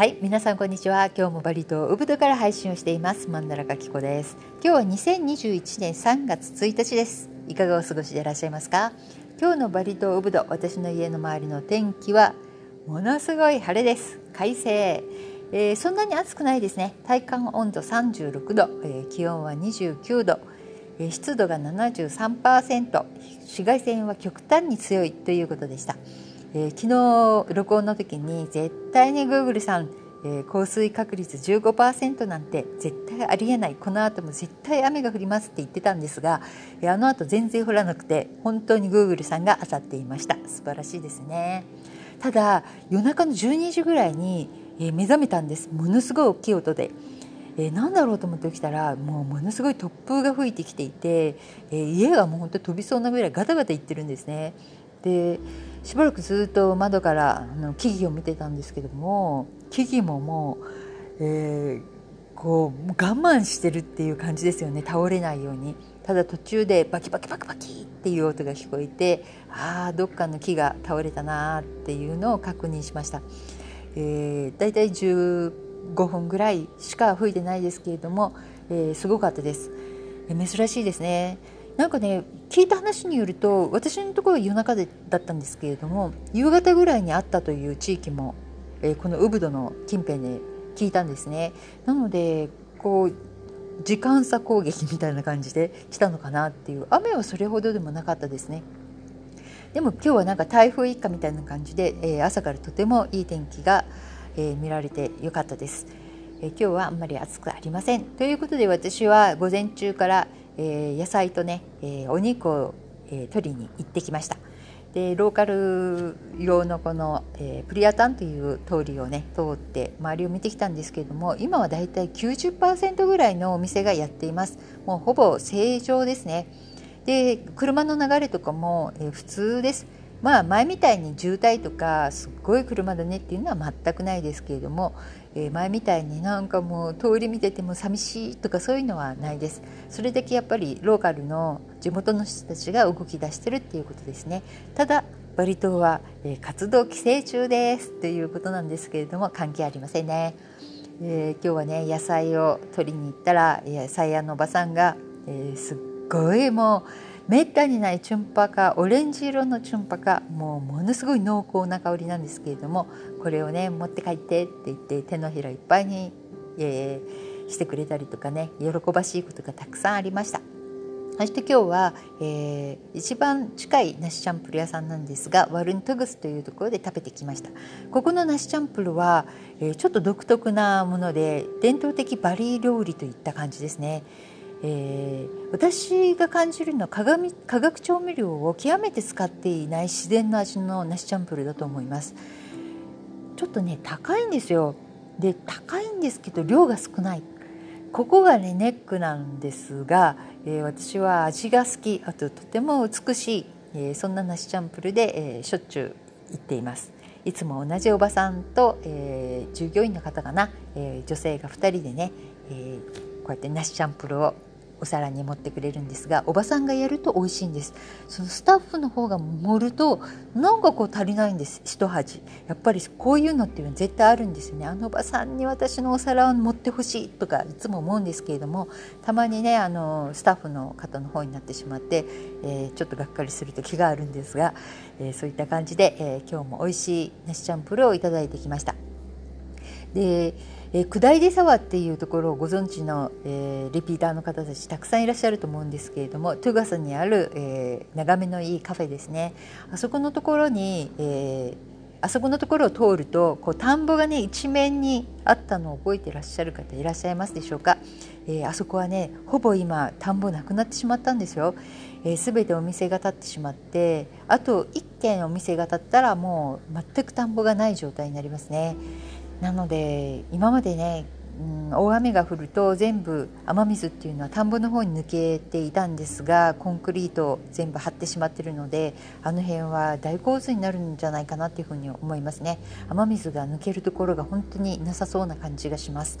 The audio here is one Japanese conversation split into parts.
はい皆さんこんにちは。今日もバリ島ウブドから配信をしています。マンダラカキコです。今日は2021年3月1日です。いかがお過ごしでいらっしゃいますか？今日のバリ島ウブド私の家の周りの天気はものすごい晴れです。快晴。えー、そんなに暑くないですね。体感温度36度、えー、気温は29度、えー、湿度が73%紫外線は極端に強いということでした、えー、昨日録音の時に絶対に Google さん、えー、降水確率15%なんて絶対ありえないこの後も絶対雨が降りますって言ってたんですが、えー、あの後全然降らなくて本当に Google さんが当たっていました素晴らしいですねただ夜中の12時ぐらいに、え、目覚めたんですものすごい大きい音で。えー、何だろうと思って起きたらもうものすごい突風が吹いてきていて、えー、家がもう本当飛びそうなぐらいガタガタいってるんですね。でしばらくずっと窓からあの木々を見てたんですけども木々ももう、えー、こう我慢してるっていう感じですよね。倒れないように。ただ途中でバキバキバキバキっていう音が聞こえてああどっかの木が倒れたなっていうのを確認しました、えー、だいたい15分ぐらいしか吹いてないですけれども、えー、すごかったです、珍しいですね。なんかね聞いた話によると私のところは夜中でだったんですけれども夕方ぐらいにあったという地域も、えー、このウブドの近辺で聞いたんですね。なのでこう時間差攻撃みたいな感じで 来たのかなっていう雨はそれほどでもなかったですね。でも今日はなんか台風一過みたいな感じで、えー、朝からとてもいい天気が、えー、見られてよかったです。えー、今日はあんまり暑くありません。ということで私は午前中からえー、野菜とね、えー、お肉を、えー、取りに行ってきました。でローカル用のこの、えー、プリアタンという通りをね通って周りを見てきたんですけれども今はだいたい90%ぐらいのお店がやっています。もうほぼ正常ですね。で車の流れとかも、えー、普通です。まあ前みたいに渋滞とかすっごい車だねっていうのは全くないですけれども、えー、前みたいになんかもう通り見てても寂しいとかそういうのはないです。それだけやっぱりローカルの地元の人たちが動き出してるっていうことですね。ただバリ島は、えー、活動規制中ですということなんですけれども関係ありませんね、えー、今日はね野菜を取りに行ったら野菜屋のおばさんが、えすっごい。もうめったにないチュンパカオレンジ色のチュンパカもうものすごい濃厚な香りなんですけれどもこれをね持って帰ってって言って手のひらいっぱいに、えー、してくれたりとかね喜ばしいことがたくさんありました。そして今日は、えー、一番近い梨チャンプル屋さんなんですがワルントグスというところで食べてきました。ここの梨チャンプルは、えー、ちょっと独特なもので伝統的バリー料理といった感じですね。えー、私が感じるのは化学化学調味料を極めて使っていない自然の味の梨チャンプルだと思います。ちょっとね高いんですよ。で高いんですけど量が少ない。ここがねネックなんですが、えー、私は味が好き。あととても美しい、えー、そんな梨チャンプルで、えー、しょっちゅう行っています。いつも同じおばさんと、えー、従業員の方かな、えー、女性が2人でね、えー、こうやって梨チャンプルをお皿に盛ってくれるんですがおばさんがやると美味しいんです。そのスタッフの方が盛るとなんかこう足りないんです一鉢やっぱりこういうのっていうのは絶対あるんですよね。あのおばさんに私のお皿を持ってほしいとかいつも思うんですけれどもたまにねあのスタッフの方の方になってしまって、えー、ちょっとがっかりする時があるんですが、えー、そういった感じで、えー、今日も美味しい梨チャンプルをいただいてきました。でえー、下出沢っていうところをご存知の、えー、リピーターの方たちたくさんいらっしゃると思うんですけれどもトゥガサにある、えー、眺めのいいカフェですね。あそこのところに、えー、あそこのところを通るとこう田んぼがね一面にあったのを覚えてらっしゃる方いらっしゃいますでしょうか、えー、あそこはねほぼ今田んぼなくなってしまったんですよ、えー、全てお店が建ってしまってあと1軒お店が建ったらもう全く田んぼがない状態になりますね。なので今までね、うん、大雨が降ると全部雨水っていうのは田んぼの方に抜けていたんですがコンクリート全部張ってしまってるのであの辺は大洪水になるんじゃないかなっていうふうに思いますね。雨水が抜けるところが本当になさそうな感じがします、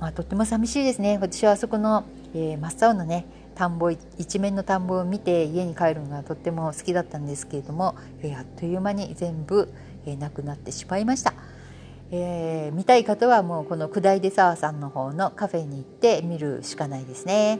まあ、とっても寂しいですね。私はあそこの、えー、真っ青なね田んぼ一面の田んぼを見て家に帰るのがとっても好きだったんですけれども、えー、あっという間に全部、えー、なくなってしまいました。えー、見たい方はもうこの九井出沢さんの方のカフェに行って見るしかないですね。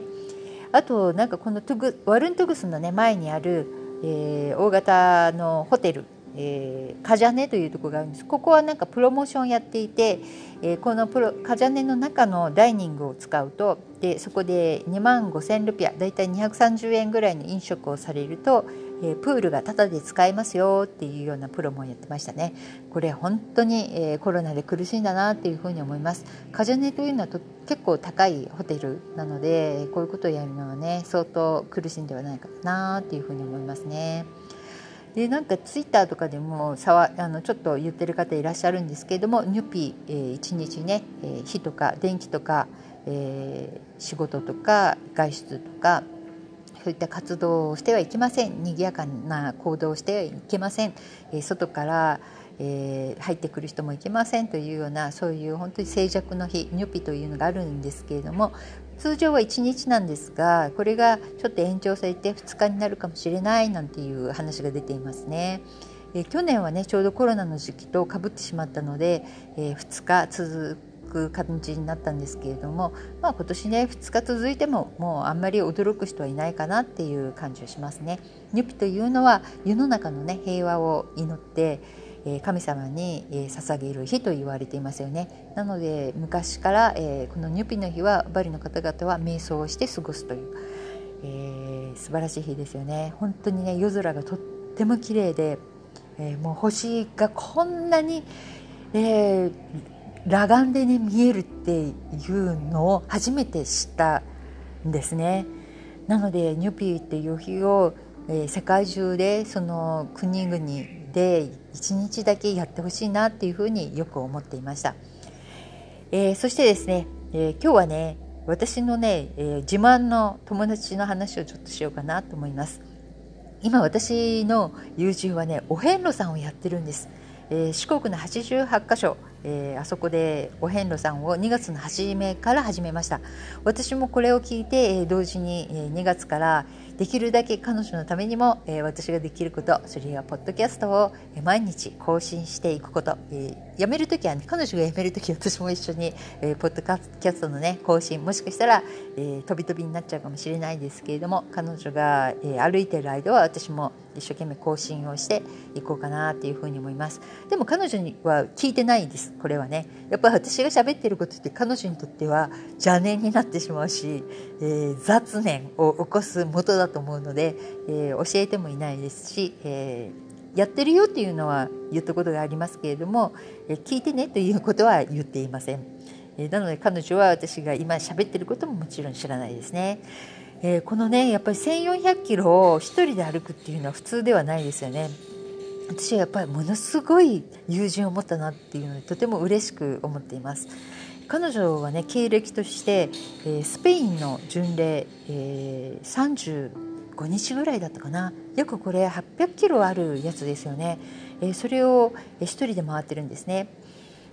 あとなんかこのトゥグワルントゥグスのね前にある、えー、大型のホテルえー、カジャネというとこがあるんですここはなんかプロモーションやっていて、えー、このプロカジャネの中のダイニングを使うとでそこで2万5,000ルピアだいたい230円ぐらいの飲食をされると、えー、プールがタダで使えますよっていうようなプロもやってましたねこれ本当に、えー、コロナで苦しいんだなっていうふうに思いますカジャネというのはと結構高いホテルなのでこういうことをやるのはね相当苦しいんではないかなっていうふうに思いますね。でなんかツイッターとかでもさわあのちょっと言ってる方いらっしゃるんですけれどもニュピー、えー、1日ね、えー、火とか電気とか、えー、仕事とか外出とかそういった活動をしてはいけません賑やかな行動をしてはいけません、え、外から、え、入ってくる人もいけませんというようなそういう本当に静寂の日ニュピというのがあるんですけれども通常は1日なんですがこれがちょっと延長されて2日になるかもしれないなんていう話が出ていますね。え去年はねちょうどコロナの時期とかぶってしまったので、え、2日続く感じになったんですけれども、まあ、今年ね2日続いてももうあんまり驚く人はいないかなっていう感じがしますね。ニュピというのは世の中のね平和を祈って神様に捧げる日と言われていますよねなので昔からこのニュピの日はバリの方々は瞑想をして過ごすという、えー、素晴らしい日ですよね本当にね夜空がとっても綺麗で、えー、もう星がこんなに、えー、裸眼でね見えるっていうのを初めて知ったんですね。なのでニュピーっていう日を、えー、世界中でその国々で1日だけやってほしいなっていうふうによく思っていました、えー、そしてですね、えー、今日はね私のね、えー、自慢の友達の話をちょっとしようかなと思います。今私の友人はねお遍路さんをやってるんです、え四国の88箇所えー、あそこでお遍路さんを2月の初めから始めました。私もこれを聞いて、えー、同時に、えー、2月からできるだけ彼女のためにも、えー、私ができることそれはポッドキャストを毎日更新していくこと、えー、辞める時は、ね、彼女が辞める時私も一緒に、えー、ポッドキャストのね更新もしかしたら、えー、飛び飛びになっちゃうかもしれないですけれども彼女が、えー、歩いている間は私も一生懸命更新をしていこうかなっていうふうに思います。でも彼女には聞いてないですこれはね。やっぱり私が喋ってることって彼女にとっては邪念になってしまうし、えー、雑念を起こす元だと思うので、えー、教えてもいないですし、えー、やってるよっていうのは言ったことがありますけれども、え聞いてねということは言っていません、えなので彼女は私が今喋ってることももちろん知らないですね。えー、このねやっぱり1400キロを1人で歩くっていうのは普通ではないですよね。私はやっぱりものすごい友人を持ったなっていうのでとても嬉しく思っています。彼女はね経歴として、え、スペインの巡礼、え、35日ぐらいだったかな。約これ800キロあるやつですよね、え、それを一人で回ってるんですね。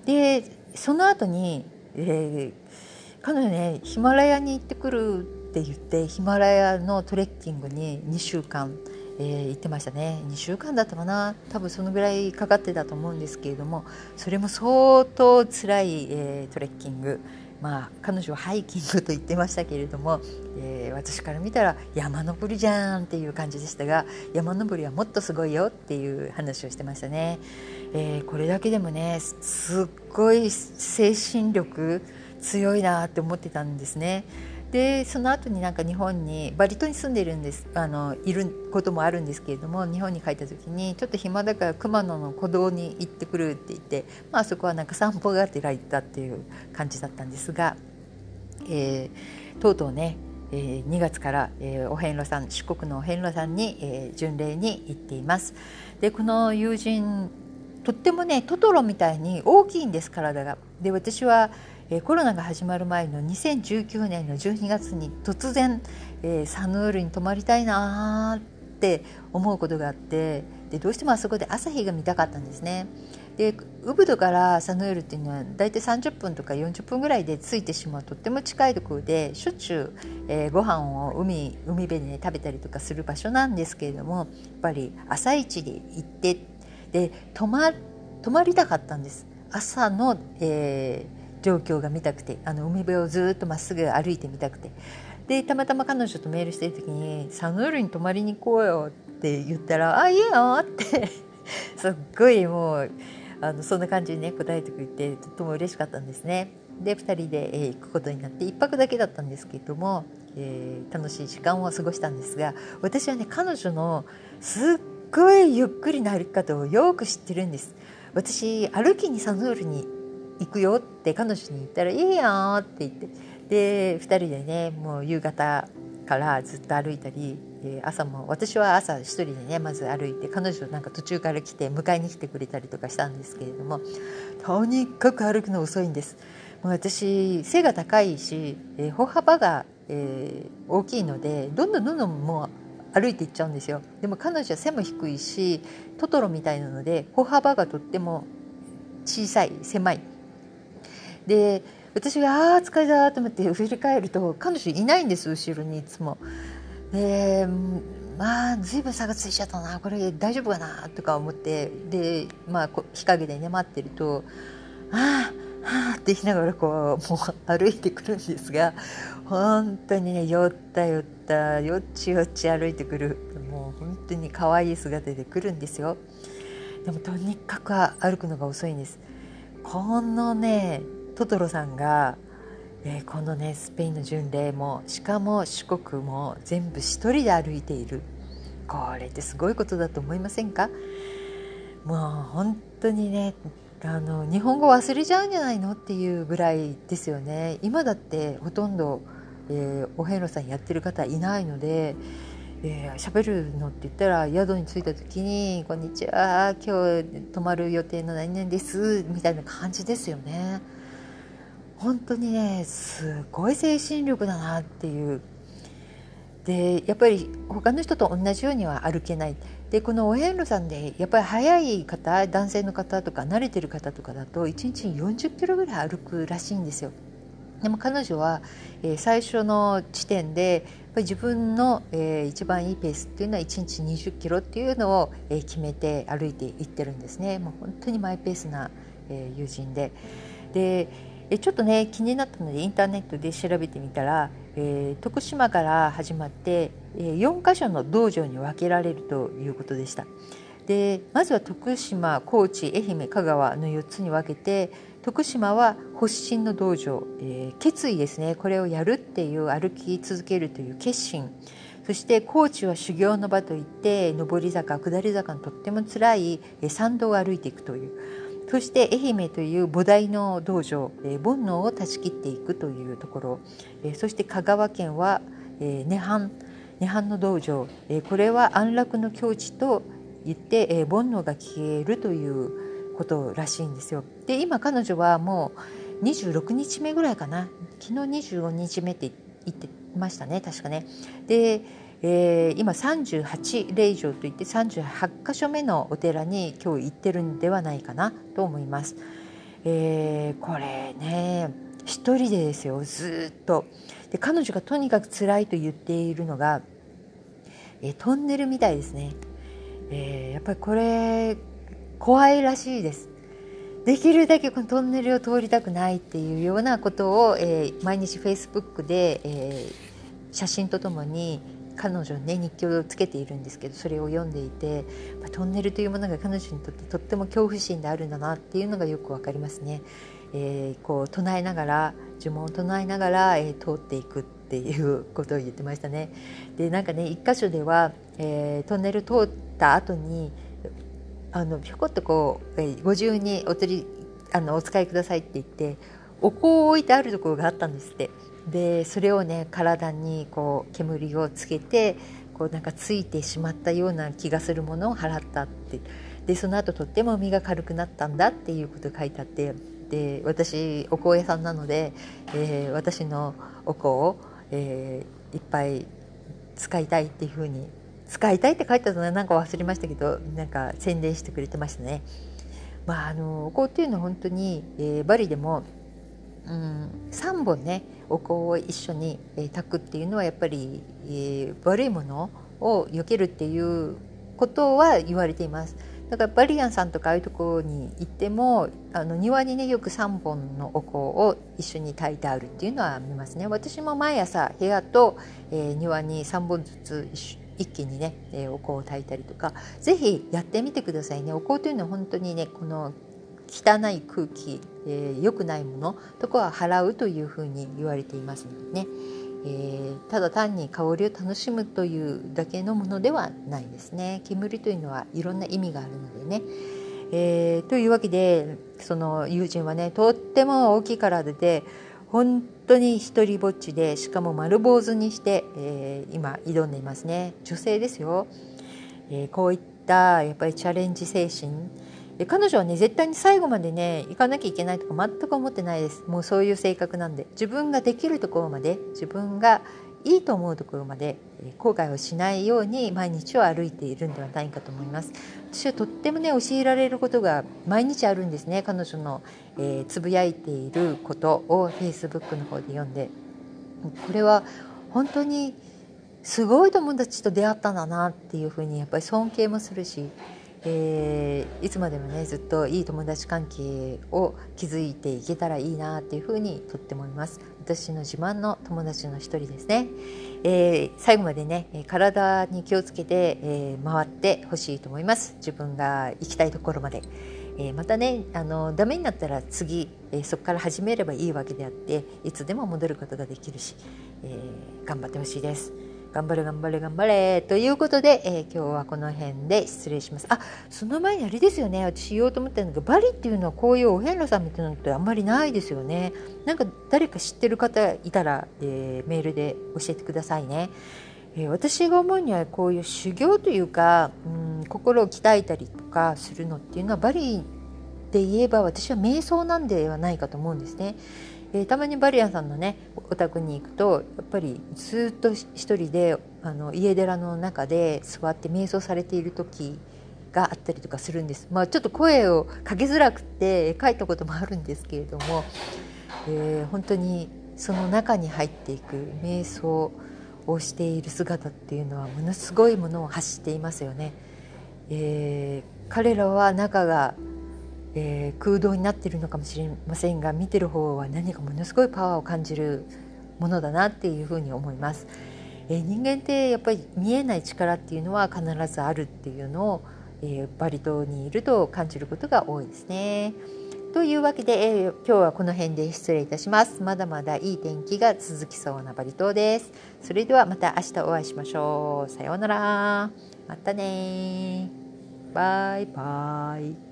でその後に、えー、彼女ねヒマラヤに行ってくるって言ってヒマラヤのトレッキングに2週間、えー、行ってましたね。2週間だったかな。多分そのぐらいかかってたと思うんですけれどもそれも相当辛い、えー、トレッキング。まあ彼女はハイキングと言ってましたけれども、えー、私から見たら山登りじゃんっていう感じでしたが山登りはもっとすごいよっていう話をしてましたね、えー、これだけでもねすっごい精神力強いなって思ってたんですね。でその後になんか日本にバリ島に住んでいるんですあのいることもあるんですけれども日本に帰った時にちょっと暇だから熊野の古道に行ってくるって言って、まあそこはなんか散歩がてら行ったっていう感じだったんですが、えー、とうとうねえー、2月から、えー、お遍路さん四国のお遍路さんに、えー、巡礼に行っています。でこの友人とってもねトトロみたいに大きいんです体が。で私はえコロナが始まる前の2019年の12月に突然、え、サヌールに泊まりたいなって思うことがあってでどうしてもあそこで朝日が見たかったんですね。でウブドからサヌールっていうのは大体30分とか40分ぐらいで着いてしまうとっても近いところでしょっちゅう、えー、ご飯を海海辺で、ね、食べたりとかする場所なんですけれどもやっぱり朝一で行ってで泊ま泊まりたかったんです朝の、えー、状況が見たくてあの海辺をずっとまっすぐ歩いてみたくてでたまたま彼女とメールしてる時に「サヌールに泊まりに行こうよ」って言ったら「あいいよ」って すっごいもうあのそんな感じにね答えてくれてとっても嬉しかったんですね。で2人で、え、行くことになって1泊だけだったんですけれども、えー、楽しい時間を過ごしたんですが私はね彼女のすっごいゆっくりな歩き方をよく知ってるんです。私歩きにサヌールに行くよって彼女に言ったら「いいよ」って言って。で2人でねもう夕方からずっと歩いたり朝も私は朝一人でねまず歩いて彼女なんか途中から来て迎えに来てくれたりとかしたんですけれどもとにかく歩くの遅いんです。もう私背が高いし、え歩幅が、えー、大きいのでどんどんどんどんもう歩いていっちゃうんですよ。でも彼女は背も低いしトトロみたいなので歩幅がとっても小さい狭い。で私がああ疲れたと思って振り返ると彼女いないんです後ろにいつも。でまあ随分差がついちゃったなこれ大丈夫かなとか思って。でまあ日陰でね待ってると「ああはあ」って言いながらこうもう歩いてくるんですが本当にね酔った酔ったよっちよっち歩いてくるもう本当に可愛い姿で来るんですよ。でもとにかく歩くのが遅いんです。このねトトロさんがえー、このねスペインの巡礼もしかも四国も全部一人で歩いている。これってすごいことだと思いませんか？もう本当にねあの日本語忘れちゃうんじゃないのっていうぐらいですよね。今だってほとんど、えー、お遍路さんやってる方いないのでえー、喋るのって言ったら宿に着いた時に「こんにちは今日泊まる予定の何々です」みたいな感じですよね。本当にねすごい精神力だなっていうでやっぱり他の人と同じようには歩けないでこのお遍路さんでやっぱり速い方男性の方とか慣れてる方とかだと1日に40キロぐらい歩くらしいんですよ。でも彼女は、えー、最初の地点でやっぱり自分の、えー、一番いいペースっていうのは1日20キロっていうのを、えー、決めて歩いていってるんですね。もう本当にマイペースな、えー、友人ででえちょっとね気になったのでインターネットで調べてみたら、えー、徳島から始まって、えー、4か所の道場に分けられるということでした。でまずは徳島高知愛媛香川の4つに分けて徳島は発信の道場、えー、決意ですね。これをやるっていう歩き続けるという決心。そして高知は修行の場といって上り坂下り坂のとっても辛い山道を歩いていくという。そして愛媛という菩提の道場、えー、煩悩を断ち切っていくというところ、えー、そして香川県は、えー、涅槃涅槃の道場、えー、これは安楽の境地と言って、えー、煩悩が消えるということらしいんですよ。で今彼女はもう26日目ぐらいかな昨日25日目って言ってましたね確かね。でえー、今38霊場といって38箇所目のお寺に今日行ってるんではないかなと思います。えー、これね一人でですよずっと。で彼女がとにかく辛いと言っているのが、えー、トンネルみたいですね、えー、やっぱりこれ怖いらしいです。できるだけこのトンネルを通りたくないっていうようなことを、えー、毎日フェイスブックで、えー、写真とともに彼女ね日記をつけているんですけどそれを読んでいてまあトンネルというものが彼女にとってとっても恐怖心であるんだなっていうのがよく分かりますね。えー、こう唱えながら呪文を唱えながら、えー、通っていくっていうことを言ってましたね。でなんかね一箇所では、えー、トンネル通った後にあのぴょこっとこう、えー、ご自由にお釣りあのお使いくださいって言ってお香を置いてあるところがあったんですって。でそれをね体にこう煙をつけてこうなんかついてしまったような気がするものを払ったって。でその後とっても身が軽くなったんだっていうこと書いてあって。で私お香屋さんなので、えー、私のお香を、えー、いっぱい使いたいっていうふうに。使いたいって書いてあったのはなんか忘れましたけどなんか宣伝してくれてましたね。まあ、あのお香っていうのは本当に、えー、バリでもうん、3本ねお香を一緒に、えー、炊くっていうのはやっぱり、えー、悪いものを避けるっていうことは言われています。だからバリアンさんとかああいうところに行ってもあの庭にねよく3本のお香を一緒に炊いてあるっていうのは見ますね私も毎朝部屋と、えー、庭に3本ずつ一気にね、えー、お香を炊いたりとか是非やってみてくださいねお香というのは本当にねこの汚い空気良、えー、くないものとかは払うというふうに言われていますのでね、えー、ただ単に香りを楽しむというだけのものではないですね。煙というのはいろんな意味があるのでね、えー、というわけでその友人はねとっても大きい体で本当に一人ぼっちでしかも丸坊主にして、えー、今挑んでいますね。女性ですよ、えー、こういったやっぱりチャレンジ精神で彼女はね絶対に最後までね行かなきゃいけないとか全く思ってないです。もうそういう性格なんで。自分ができるところまで自分がいいと思うところまで後悔をしないように毎日を歩いているんではないかと思います。私はとってもね教えられることが毎日あるんですね彼女の、えー、つぶやいていることを Facebook の方で読んで。これは本当にすごい友達と出会ったんだなっていうふうにやっぱり尊敬もするしえー、いつまでもねずっといい友達関係を築いていけたらいいなっていうふうにとってもいます。私の自慢の友達の一人ですね、えー、最後までね体に気をつけて、えー、回ってほしいと思います。自分が行きたいところまで、えー、またねあのダメになったら次、えー、そこから始めればいいわけであっていつでも戻ることができるし、えー、頑張ってほしいです。頑張れ頑張れ頑張れ。ということで、えー、今日はこの辺で失礼します。あその前にあれですよね。私言おうと思ったんだけどバリっていうのはこういうお遍路さんみたいなのってあんまりないですよね。なんか誰か知ってる方いたら、えー、メールで教えてくださいね、えー、私が思うにはこういう修行というか、うん、心を鍛えたりとかするのっていうのはバリで言えば私は瞑想なんではないかと思うんですね。え、たまにバリアさんのねお宅に行くとやっぱりずっと一人であの家寺の中で座って瞑想されている時があったりとかするんです、まあ、ちょっと声をかけづらくて書いたこともあるんですけれども、えー、本当にその中に入っていく瞑想をしている姿っていうのはものすごいものを発していますよね。えー、彼らは中がえー、空洞になっているのかもしれませんが見てる方は何かものすごいパワーを感じるものだなっていうふうに思います。えー、人間ってやっぱり見えない力っていうのは必ずあるっていうのを、えー、バリ島にいると感じることが多いですね。というわけで、えー、今日はこの辺で失礼いたします。まだまだいい天気が続きそうなバリ島です。それではまた明日お会いしましょう。さようなら。またねバイバイ。